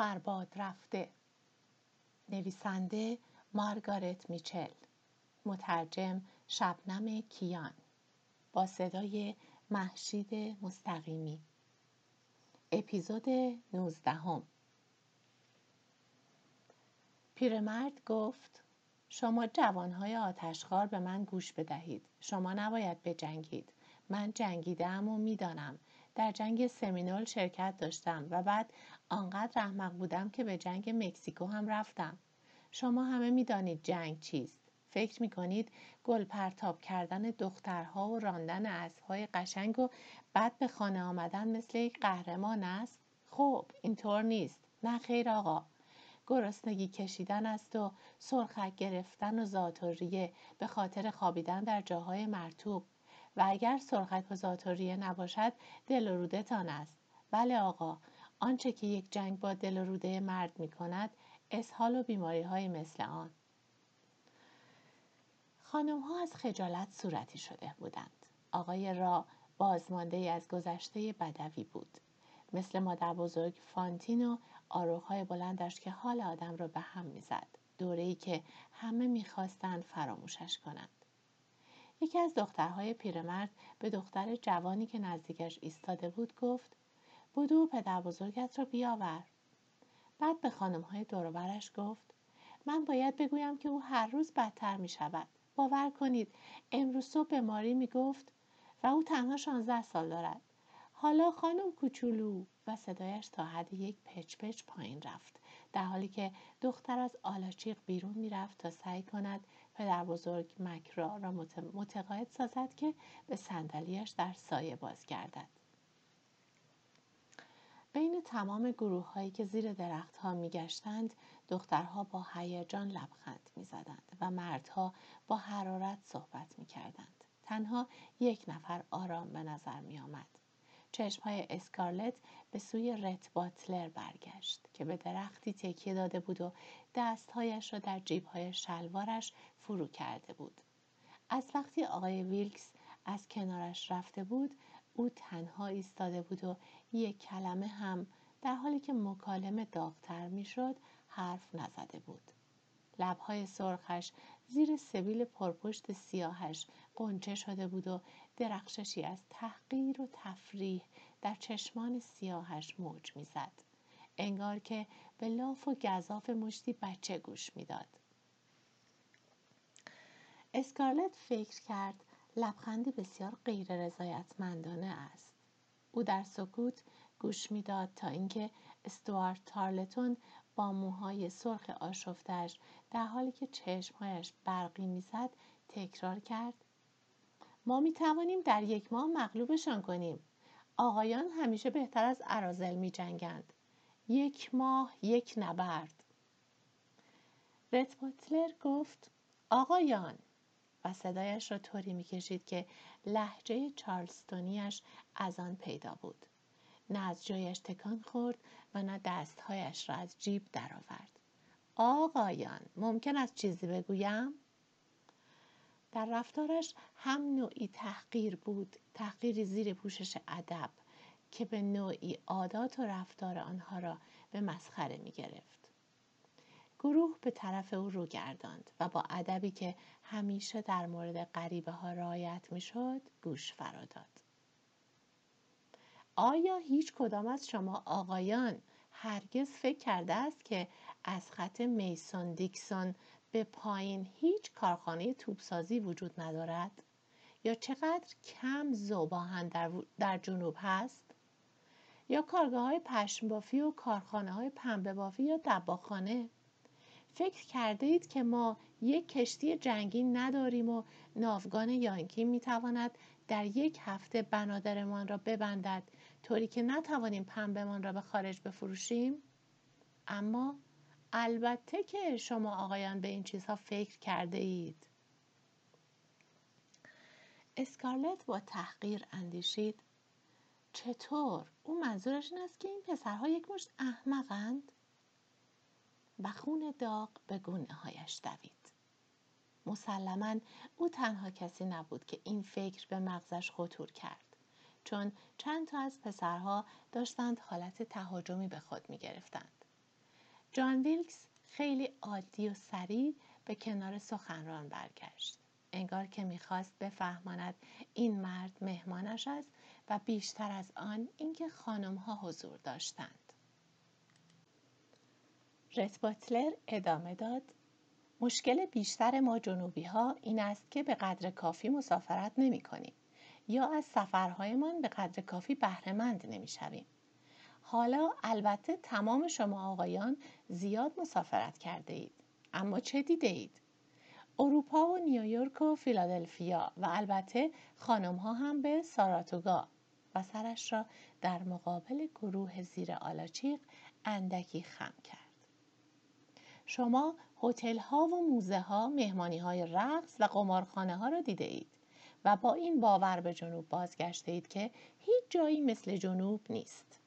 برباد رفته. نویسنده مارگارت میچل. مترجم شبنم کیان. با صدای محشید مستقیمی. اپیزود 19 هم. پیرمرد گفت شما جوانهای آتشخار به من گوش بدهید. شما نباید بجنگید. من جنگیدم و می‌دانم. در جنگ سمینول شرکت داشتم و بعد آنقدر احمق بودم که به جنگ مکزیکو هم رفتم. شما همه می‌دانید جنگ چیست. فکر می‌کنید گل پرتاب کردن دخترها و راندن اسبهای قشنگ و بعد به خانه آمدن مثل یک قهرمان است؟ خب اینطور نیست. نه خیر آقا. گرسنگی کشیدن است و سرخک گرفتن و زاتوریه به خاطر خوابیدن در جاهای مرتوب. و اگر سرخک و زاتوریه نباشد دل و رودتان است. بله آقا آنچه که یک جنگ با دل و روده مرد می کند اسهال و بیماری های مثل آن. خانم ها از خجالت صورتی شده بودند. آقای را بازمانده از گذشته بدوی بود. مثل مادر بزرگ فانتین و آروخهای بلندش که حال آدم را به هم می‌زد. دوره ای که همه می‌خواستند فراموشش کنند. یکی از دخترهای پیرمرد به دختر جوانی که نزدیکش ایستاده بود گفت بودو پدر بزرگت را بیاور بعد به خانم های دوروبرش گفت من باید بگویم که او هر روز بدتر می شود. باور کنید امروز صبح به ماری می گفت و او تنها 16 سال دارد. حالا خانم کوچولو و صدایش تا حد یک پچ پچ پایین رفت در حالی که دختر از آلاچیق بیرون می‌رفت تا سعی کند پدر بزرگ مکرا را متقاعد سازد که به صندلیاش در سایه باز گردد بین تمام گروه هایی که زیر درخت ها می دخترها با هیجان لبخند می زدند و مردها با حرارت صحبت می کردند. تنها یک نفر آرام به نظر می آمد. چشم های اسکارلت به سوی رت باتلر برگشت که به درختی تکیه داده بود و دستهایش را در جیب های شلوارش فرو کرده بود. از وقتی آقای ویلکس از کنارش رفته بود او تنها ایستاده بود و یک کلمه هم در حالی که مکالمه داغتر می‌شد حرف نزده بود لبهای سرخش زیر سبیل پرپشت سیاهش قنچه شده بود و درخششی از تحقیر و تفریح در چشمان سیاهش موج می‌زد. انگار که به لاف و گذاف مشتی بچه گوش می‌داد. اسکارلت فکر کرد لبخندی بسیار غیر رضایتمندانه است. او در سکوت گوش می‌داد تا اینکه استوارت تارلتون موهای سرخ آشفتش در حالی که چشمهایش برقی می‌زد تکرار کرد. ما می توانیم در یک ماه مغلوبشان کنیم. آقایان همیشه بهتر از ارازل می جنگند یک ماه یک نبرد. رت گفت آقایان. و صدایش را طوری می‌کشید که لحجه چارلستونیش از آن پیدا بود. نه از جایش تکان خورد و نه دستهایش را از جیب درآورد آقایان ممکن است چیزی بگویم در رفتارش هم نوعی تحقیر بود تحقیری زیر پوشش ادب که به نوعی عادات و رفتار آنها را به مسخره می گرفت. گروه به طرف او رو گرداند و با ادبی که همیشه در مورد غریبه ها رعایت می‌شد گوش فراداد. آیا هیچ کدام از شما آقایان هرگز فکر کرده است که از خط میسون دیکسون به پایین هیچ کارخانه توپسازی وجود ندارد؟ یا چقدر کم زوباهن در, در جنوب هست؟ یا کارگاه های پشم بافی و کارخانه های پنبه بافی یا دباخانه؟ فکر کرده اید که ما یک کشتی جنگی نداریم و ناوگان یانکی می‌تواند در یک هفته بنادرمان را ببندد طوری که نتوانیم پنبهمان را به خارج بفروشیم اما البته که شما آقایان به این چیزها فکر کرده اید اسکارلت با تحقیر اندیشید چطور؟ او منظورش این است که این پسرها یک مشت احمقند؟ و خون داغ به گونه هایش دوید. مسلما او تنها کسی نبود که این فکر به مغزش خطور کرد چون چند تا از پسرها داشتند حالت تهاجمی به خود می گرفتند. جان ویلکس خیلی عادی و سریع به کنار سخنران برگشت. انگار که می‌خواست بفهماند این مرد مهمانش است و بیشتر از آن اینکه خانم ها حضور داشتند. رت باتلر ادامه داد. مشکل بیشتر ما جنوبی ها این است که به قدر کافی مسافرت نمی کنیم یا از سفرهایمان به قدر کافی بهرهمند نمی شویم. حالا البته تمام شما آقایان زیاد مسافرت کرده اید. اما چه دیده اید؟ اروپا و نیویورک و فیلادلفیا و البته خانم ها هم به ساراتوگا و سرش را در مقابل گروه زیر آلاچیق اندکی خم کرد. شما هتل ها و موزه ها مهمانی های رقص و قمارخانه ها را دیده اید و با این باور به جنوب بازگشته اید که هیچ جایی مثل جنوب نیست.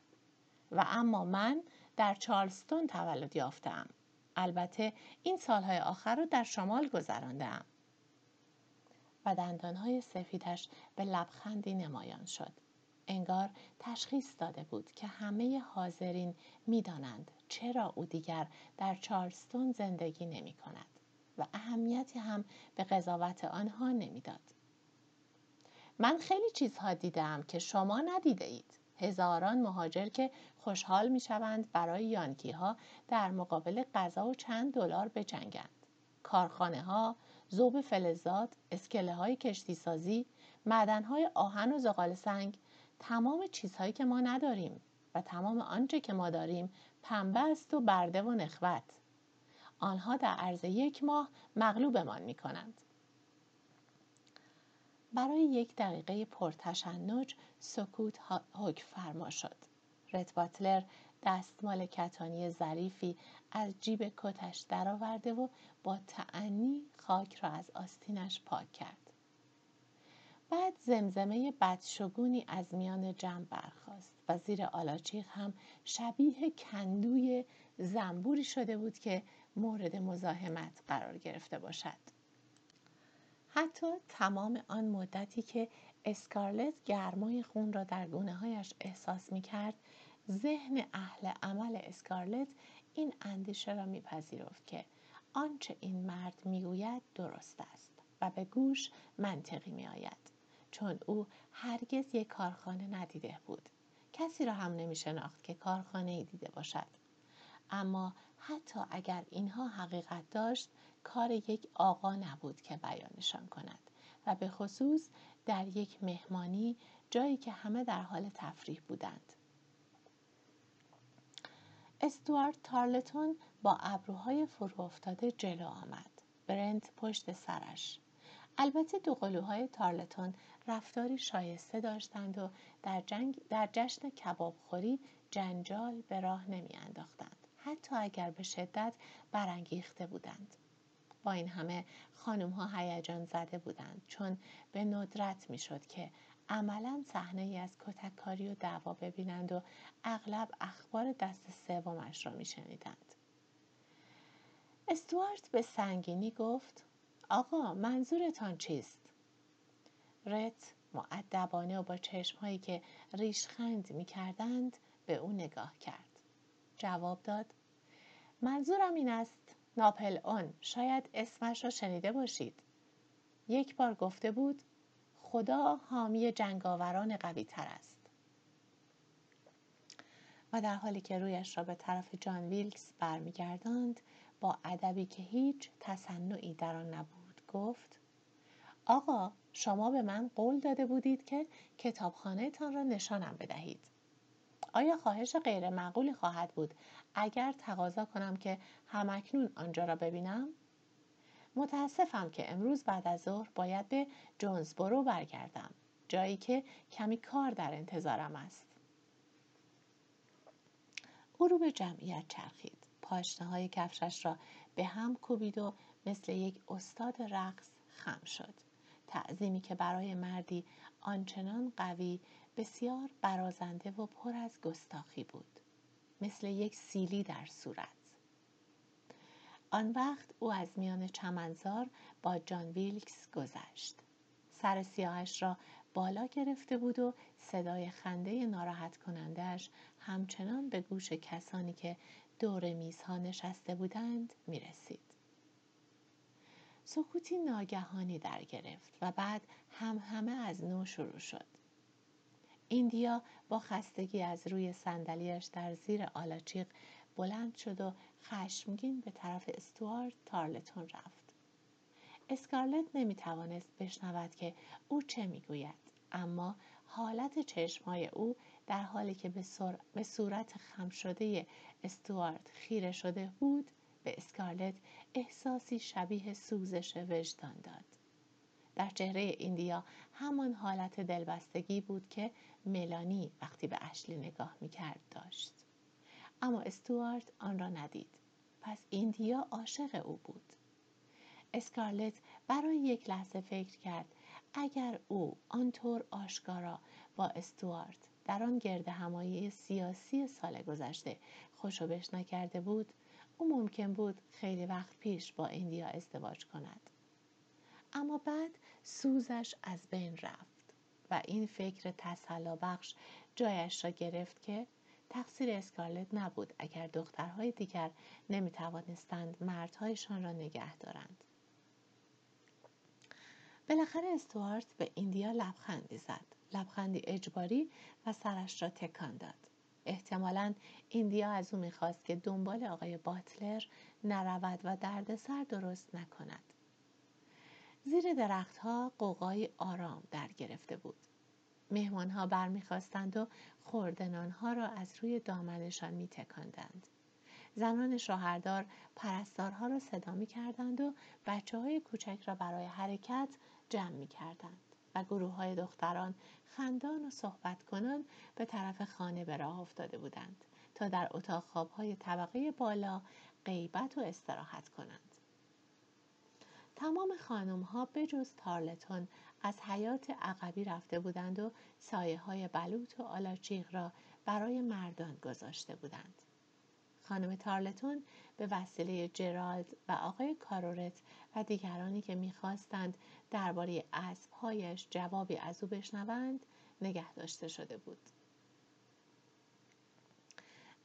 و اما من در چارلستون تولد یافتم البته این سالهای آخر را در شمال گذراندم و دندانهای سفیدش به لبخندی نمایان شد. انگار تشخیص داده بود که همه حاضرین می‌دانند چرا او دیگر در چارلستون زندگی نمی کند و اهمیتی هم به قضاوت آنها نمی‌داد. من خیلی چیزها دیدم که شما ندیده اید. هزاران مهاجر که خوشحال می شوند برای یانکی ها در مقابل غذا و چند دلار بجنگند. کارخانه ها، زوب فلزات، اسکله های کشتی سازی، معدن های آهن و زغال سنگ، تمام چیزهایی که ما نداریم و تمام آنچه که ما داریم پنبه است و برده و نخوت آنها در عرض یک ماه مغلوبمان می کنند. برای یک دقیقه پرتشنج سکوت حکم فرما شد. رت باتلر دستمال کتانی ظریفی از جیب کتش درآورده و با تعنی خاک را از آستینش پاک کرد. بعد زمزمه بدشگونی از میان جمع برخاست و زیر آلاچیق هم شبیه کندوی زنبوری شده بود که مورد مزاحمت قرار گرفته باشد. حتی تمام آن مدتی که اسکارلت گرمای خون را در گونه هایش احساس می کرد ذهن اهل عمل اسکارلت این اندیشه را میپذیرفت که آنچه این مرد می‌گوید درست است و به گوش منطقی میآید. چون او هرگز یک کارخانه ندیده بود. کسی را هم نمی شناخت که کارخانه ای دیده باشد. اما حتی اگر اینها حقیقت داشت کار یک آقا نبود که بیانشان کند و به خصوص در یک مهمانی جایی که همه در حال تفریح بودند استوارت تارلتون با ابروهای فرو افتاده جلو آمد برنت پشت سرش البته دو قلوهای تارلتون رفتاری شایسته داشتند و در, جنگ در جشن کبابخوری جنجال به راه نمی انداختند. حتی اگر به شدت برانگیخته بودند. با این همه خانم ها هیجان زده بودند چون به ندرت می شد که عملا صحنه ای از کتککاری و دعوا ببینند و اغلب اخبار دست سومش را می شنیدند. استوارت به سنگینی گفت آقا منظورتان چیست؟ رت معدبانه و با چشمهایی که ریشخند می کردند به او نگاه کرد. جواب داد منظورم این است ناپل اون شاید اسمش را شنیده باشید. یک بار گفته بود خدا حامی جنگاوران قوی تر است. و در حالی که رویش را به طرف جان ویلکس برمیگرداند با ادبی که هیچ تصنعی در آن نبود گفت آقا شما به من قول داده بودید که کتابخانه تان را نشانم بدهید. آیا خواهش غیر معقولی خواهد بود اگر تقاضا کنم که همکنون آنجا را ببینم؟ متاسفم که امروز بعد از ظهر باید به جونزبرو برگردم جایی که کمی کار در انتظارم است. او رو به جمعیت چرخید. پاشنه های کفشش را به هم کوبید و مثل یک استاد رقص خم شد. تعظیمی که برای مردی آنچنان قوی بسیار برازنده و پر از گستاخی بود مثل یک سیلی در صورت آن وقت او از میان چمنزار با جان ویلکس گذشت سر سیاهش را بالا گرفته بود و صدای خنده ناراحت کنندهش همچنان به گوش کسانی که دور میزها نشسته بودند می رسید. سکوتی ناگهانی در گرفت و بعد هم همه از نو شروع شد. ایندیا با خستگی از روی صندلیاش در زیر آلاچیق بلند شد و خشمگین به طرف استوارد تارلتون رفت. اسکارلت نمی توانست بشنود که او چه می گوید. اما حالت چشمهای او در حالی که به, صورت خم شده استوارد خیره شده بود به اسکارلت احساسی شبیه سوزش وجدان داد. در چهره ایندیا همان حالت دلبستگی بود که ملانی وقتی به اشلی نگاه می‌کرد داشت. اما استوارت آن را ندید. پس ایندیا عاشق او بود. اسکارلت برای یک لحظه فکر کرد اگر او آنطور آشکارا با استوارت در آن گرد همایی سیاسی سال گذشته خوشو نکرده بود او ممکن بود خیلی وقت پیش با ایندیا ازدواج کند اما بعد سوزش از بین رفت و این فکر تسلا بخش جایش را گرفت که تقصیر اسکارلت نبود اگر دخترهای دیگر نمی توانستند مردهایشان را نگه دارند. بالاخره استوارت به ایندیا لبخندی زد. لبخندی اجباری و سرش را تکان داد. احتمالا ایندیا از او می‌خواست که دنبال آقای باتلر نرود و دردسر درست نکند. زیر درختها قوقای آرام در گرفته بود. مهمانها برمیخواستند و خوردنانها را از روی دامنشان میتکاندند. زنان شوهردار پرستارها را صدا می کردند و بچه های کوچک را برای حرکت جمع می کردند و گروه های دختران خندان و صحبت کنان به طرف خانه به راه افتاده بودند تا در اتاق خوابهای طبقه بالا غیبت و استراحت کنند. تمام خانم ها بجز تارلتون از حیات عقبی رفته بودند و سایه های بلوط و آلاچیق را برای مردان گذاشته بودند. خانم تارلتون به وسیله جرالد و آقای کارورت و دیگرانی که می‌خواستند درباره اسبهایش جوابی از او بشنوند نگه داشته شده بود.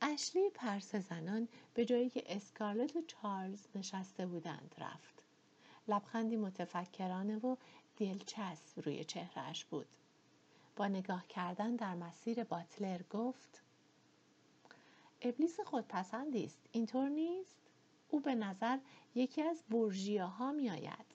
اشلی پرس زنان به جایی که اسکارلت و چارلز نشسته بودند رفت. لبخندی متفکرانه و دلچسب روی چهرهش بود. با نگاه کردن در مسیر باتلر گفت ابلیس خودپسندی است اینطور نیست او به نظر یکی از بورژیاها می آید.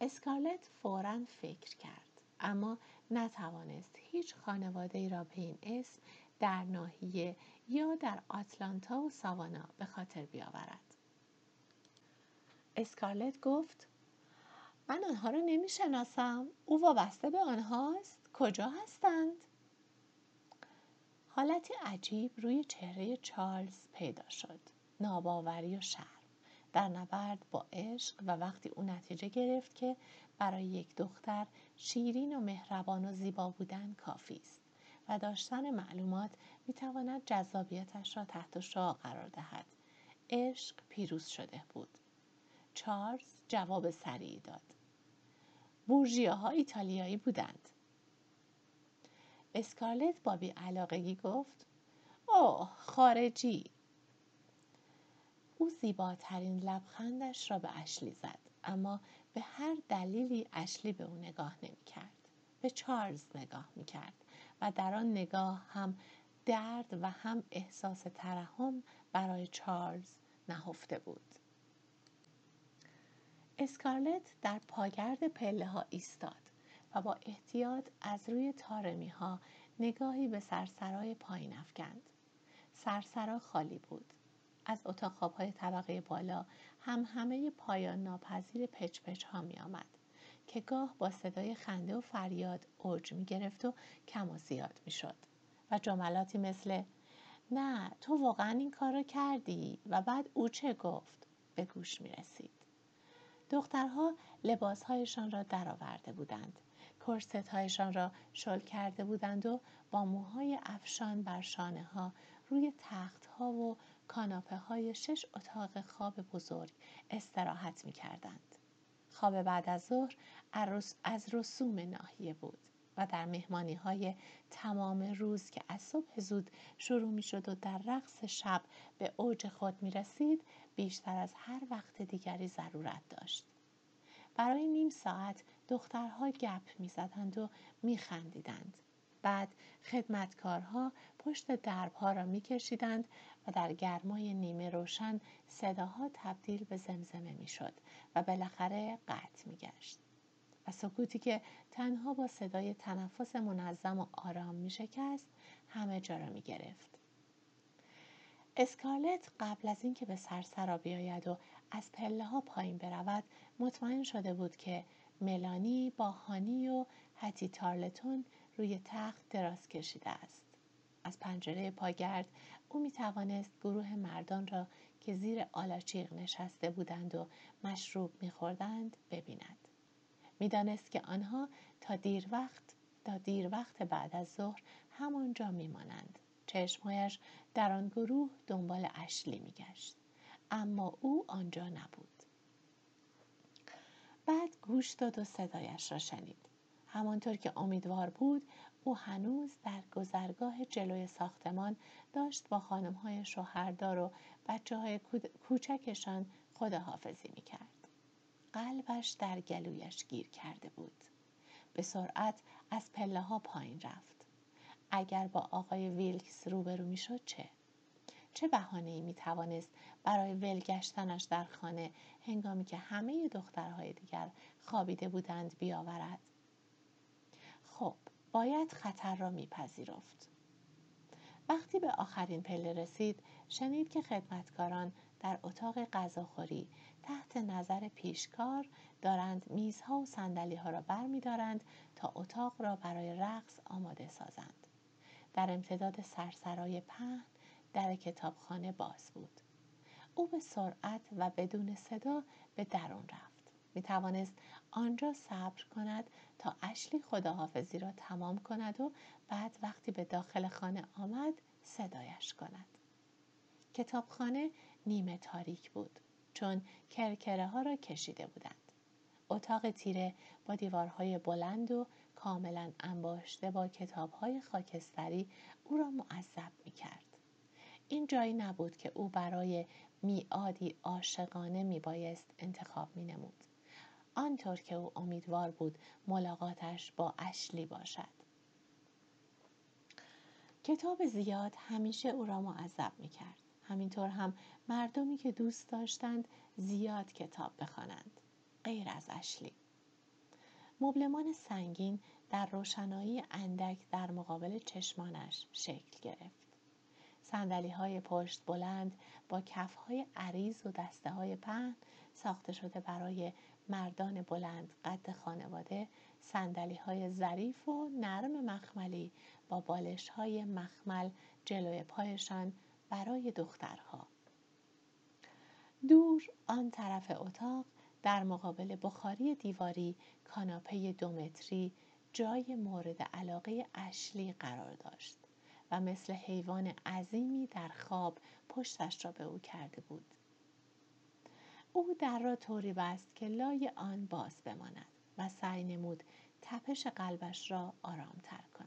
اسکارلت فورا فکر کرد اما نتوانست هیچ خانواده ای را به این اسم در ناحیه یا در آتلانتا و ساوانا به خاطر بیاورد. اسکارلت گفت من آنها را نمی شناسم. او وابسته به آنهاست. کجا هستند؟ حالتی عجیب روی چهره چارلز پیدا شد. ناباوری و شرم. در نبرد با عشق و وقتی او نتیجه گرفت که برای یک دختر شیرین و مهربان و زیبا بودن کافی است و داشتن معلومات می‌تواند جذابیتش را تحت شعا قرار دهد عشق پیروز شده بود چارلز جواب سریعی داد. ها ایتالیایی بودند. اسکارلت با علاقگی گفت اوه خارجی او زیباترین لبخندش را به اشلی زد اما به هر دلیلی اشلی به او نگاه نمی کرد. به چارلز نگاه می کرد و در آن نگاه هم درد و هم احساس ترحم برای چارلز نهفته بود. اسکارلت در پاگرد پله ها ایستاد و با احتیاط از روی تارمی ها نگاهی به سرسرای پایین افکند. سرسرا خالی بود. از اتاق های طبقه بالا هم همه پایان ناپذیر پچ پچ ها می آمد که گاه با صدای خنده و فریاد اوج می گرفت و کم و زیاد می شد و جملاتی مثل نه تو واقعا این کار کردی و بعد او چه گفت به گوش می رسید. دخترها لباسهایشان را درآورده بودند کرست هایشان را شل کرده بودند و با موهای افشان بر شانه ها روی تخت ها و کاناپه های شش اتاق خواب بزرگ استراحت می کردند. خواب بعد از ظهر از رسوم ناحیه بود و در مهمانی های تمام روز که از صبح زود شروع می شد و در رقص شب به اوج خود می رسید بیشتر از هر وقت دیگری ضرورت داشت. برای نیم ساعت دخترها گپ می زدند و می خندیدند. بعد خدمتکارها پشت دربها را می کشیدند و در گرمای نیمه روشن صداها تبدیل به زمزمه می شد و بالاخره قطع می گشت. و سکوتی که تنها با صدای تنفس منظم و آرام می شکست همه جا را می گرفت. اسکارلت قبل از اینکه به سرسرا بیاید و از پله ها پایین برود مطمئن شده بود که ملانی با هانی و هتی تارلتون روی تخت دراز کشیده است. از پنجره پاگرد او می توانست گروه مردان را که زیر آلاچیق نشسته بودند و مشروب میخوردند ببیند. می‌دانست که آنها تا دیر وقت تا دیر وقت بعد از ظهر همانجا میمانند. چشمهایش در آن گروه دنبال اشلی میگشت. اما او آنجا نبود. بعد گوش داد و صدایش را شنید. همانطور که امیدوار بود او هنوز در گذرگاه جلوی ساختمان داشت با خانمهای شوهردار و بچه های کوچکشان خداحافظی می‌کرد. قلبش در گلویش گیر کرده بود. به سرعت از پله ها پایین رفت. اگر با آقای ویلکس روبرو می‌شد چه؟ چه بهانه ای می توانست برای ولگشتنش در خانه هنگامی که همه دخترهای دیگر خوابیده بودند بیاورد؟ خب باید خطر را میپذیرفت. وقتی به آخرین پله رسید شنید که خدمتکاران در اتاق غذاخوری تحت نظر پیشکار دارند میزها و سندلی ها را بر می دارند تا اتاق را برای رقص آماده سازند. در امتداد سرسرای پهن در کتابخانه باز بود. او به سرعت و بدون صدا به درون رفت. می توانست آنجا صبر کند تا اشلی خداحافظی را تمام کند و بعد وقتی به داخل خانه آمد صدایش کند. کتابخانه نیمه تاریک بود. چون کرکره ها را کشیده بودند. اتاق تیره با دیوارهای بلند و کاملا انباشته با کتابهای خاکستری او را معذب می کرد. این جایی نبود که او برای میادی عاشقانه می بایست انتخاب می نمود. آنطور که او امیدوار بود ملاقاتش با اشلی باشد. کتاب زیاد همیشه او را معذب می کرد. همینطور هم مردمی که دوست داشتند زیاد کتاب بخوانند. غیر از اشلی. مبلمان سنگین در روشنایی اندک در مقابل چشمانش شکل گرفت. سندلی های پشت بلند با کف های عریض و دسته های پهن ساخته شده برای مردان بلند قد خانواده سندلی های ظریف و نرم مخملی با بالش های مخمل جلوی پایشان برای دخترها. دور آن طرف اتاق در مقابل بخاری دیواری کاناپه دو متری جای مورد علاقه اشلی قرار داشت و مثل حیوان عظیمی در خواب پشتش را به او کرده بود. او در را طوری بست که لای آن باز بماند و سعی نمود تپش قلبش را آرامتر کند.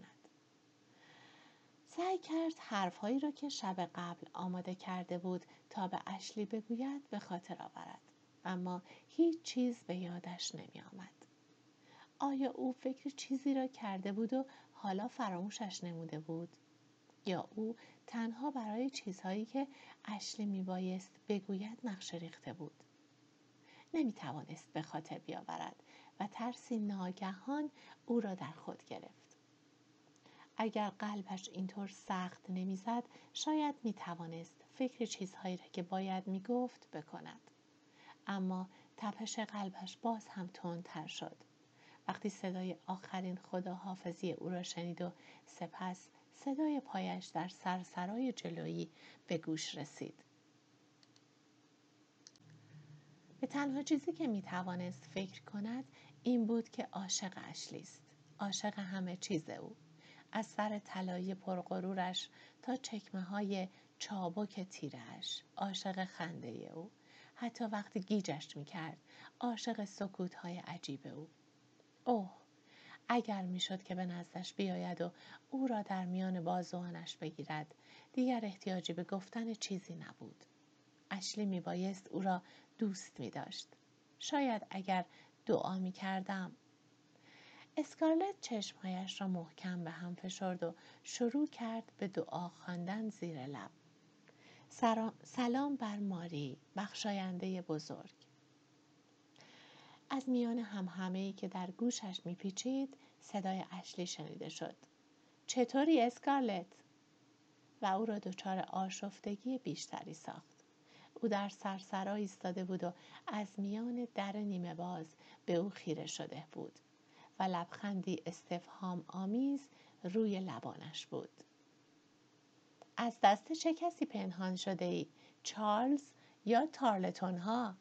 سعی کرد حرفهایی را که شب قبل آماده کرده بود تا به اشلی بگوید به خاطر آورد اما هیچ چیز به یادش نمی آمد. آیا او فکر چیزی را کرده بود و حالا فراموشش نموده بود؟ یا او تنها برای چیزهایی که اشلی می بایست بگوید نقشه ریخته بود؟ نمی توانست به خاطر بیاورد و ترسی ناگهان او را در خود گرفت. اگر قلبش اینطور سخت نمی‌زد شاید می توانست فکر چیزهایی را که باید می گفت بکند. اما تپش قلبش باز هم تندتر شد. وقتی صدای آخرین خداحافظی او را شنید و سپس صدای پایش در سرسرای جلویی به گوش رسید. به تنها چیزی که می توانست فکر کند این بود که عاشق اشلی است. عاشق همه چیز او. از سر طلایی پرغرورش تا چکمه های چابک تیرش عاشق خنده او. حتی وقتی گیجش می‌کرد عاشق سکوت های عجیب او. اوه اگر می‌شد که به نزدش بیاید و او را در میان بازوانش بگیرد دیگر احتیاجی به گفتن چیزی نبود. اشلی میبایست او را دوست می داشت. شاید اگر دعا می کردم اسکارلت چشمهایش را محکم به هم فشرد و شروع کرد به دعا خواندن زیر لب. سلام بر ماری بخشاینده بزرگ. از میان همهمه ای که در گوشش میپیچید صدای اشلی شنیده شد. چطوری اسکارلت؟ و او را دچار آشفتگی بیشتری ساخت. او در سرسرا ایستاده بود و از میان در نیمه باز به او خیره شده بود. و لبخندی استفهام آمیز روی لبانش بود از دست چه کسی پنهان شده ای؟ چارلز یا تارلتون ها؟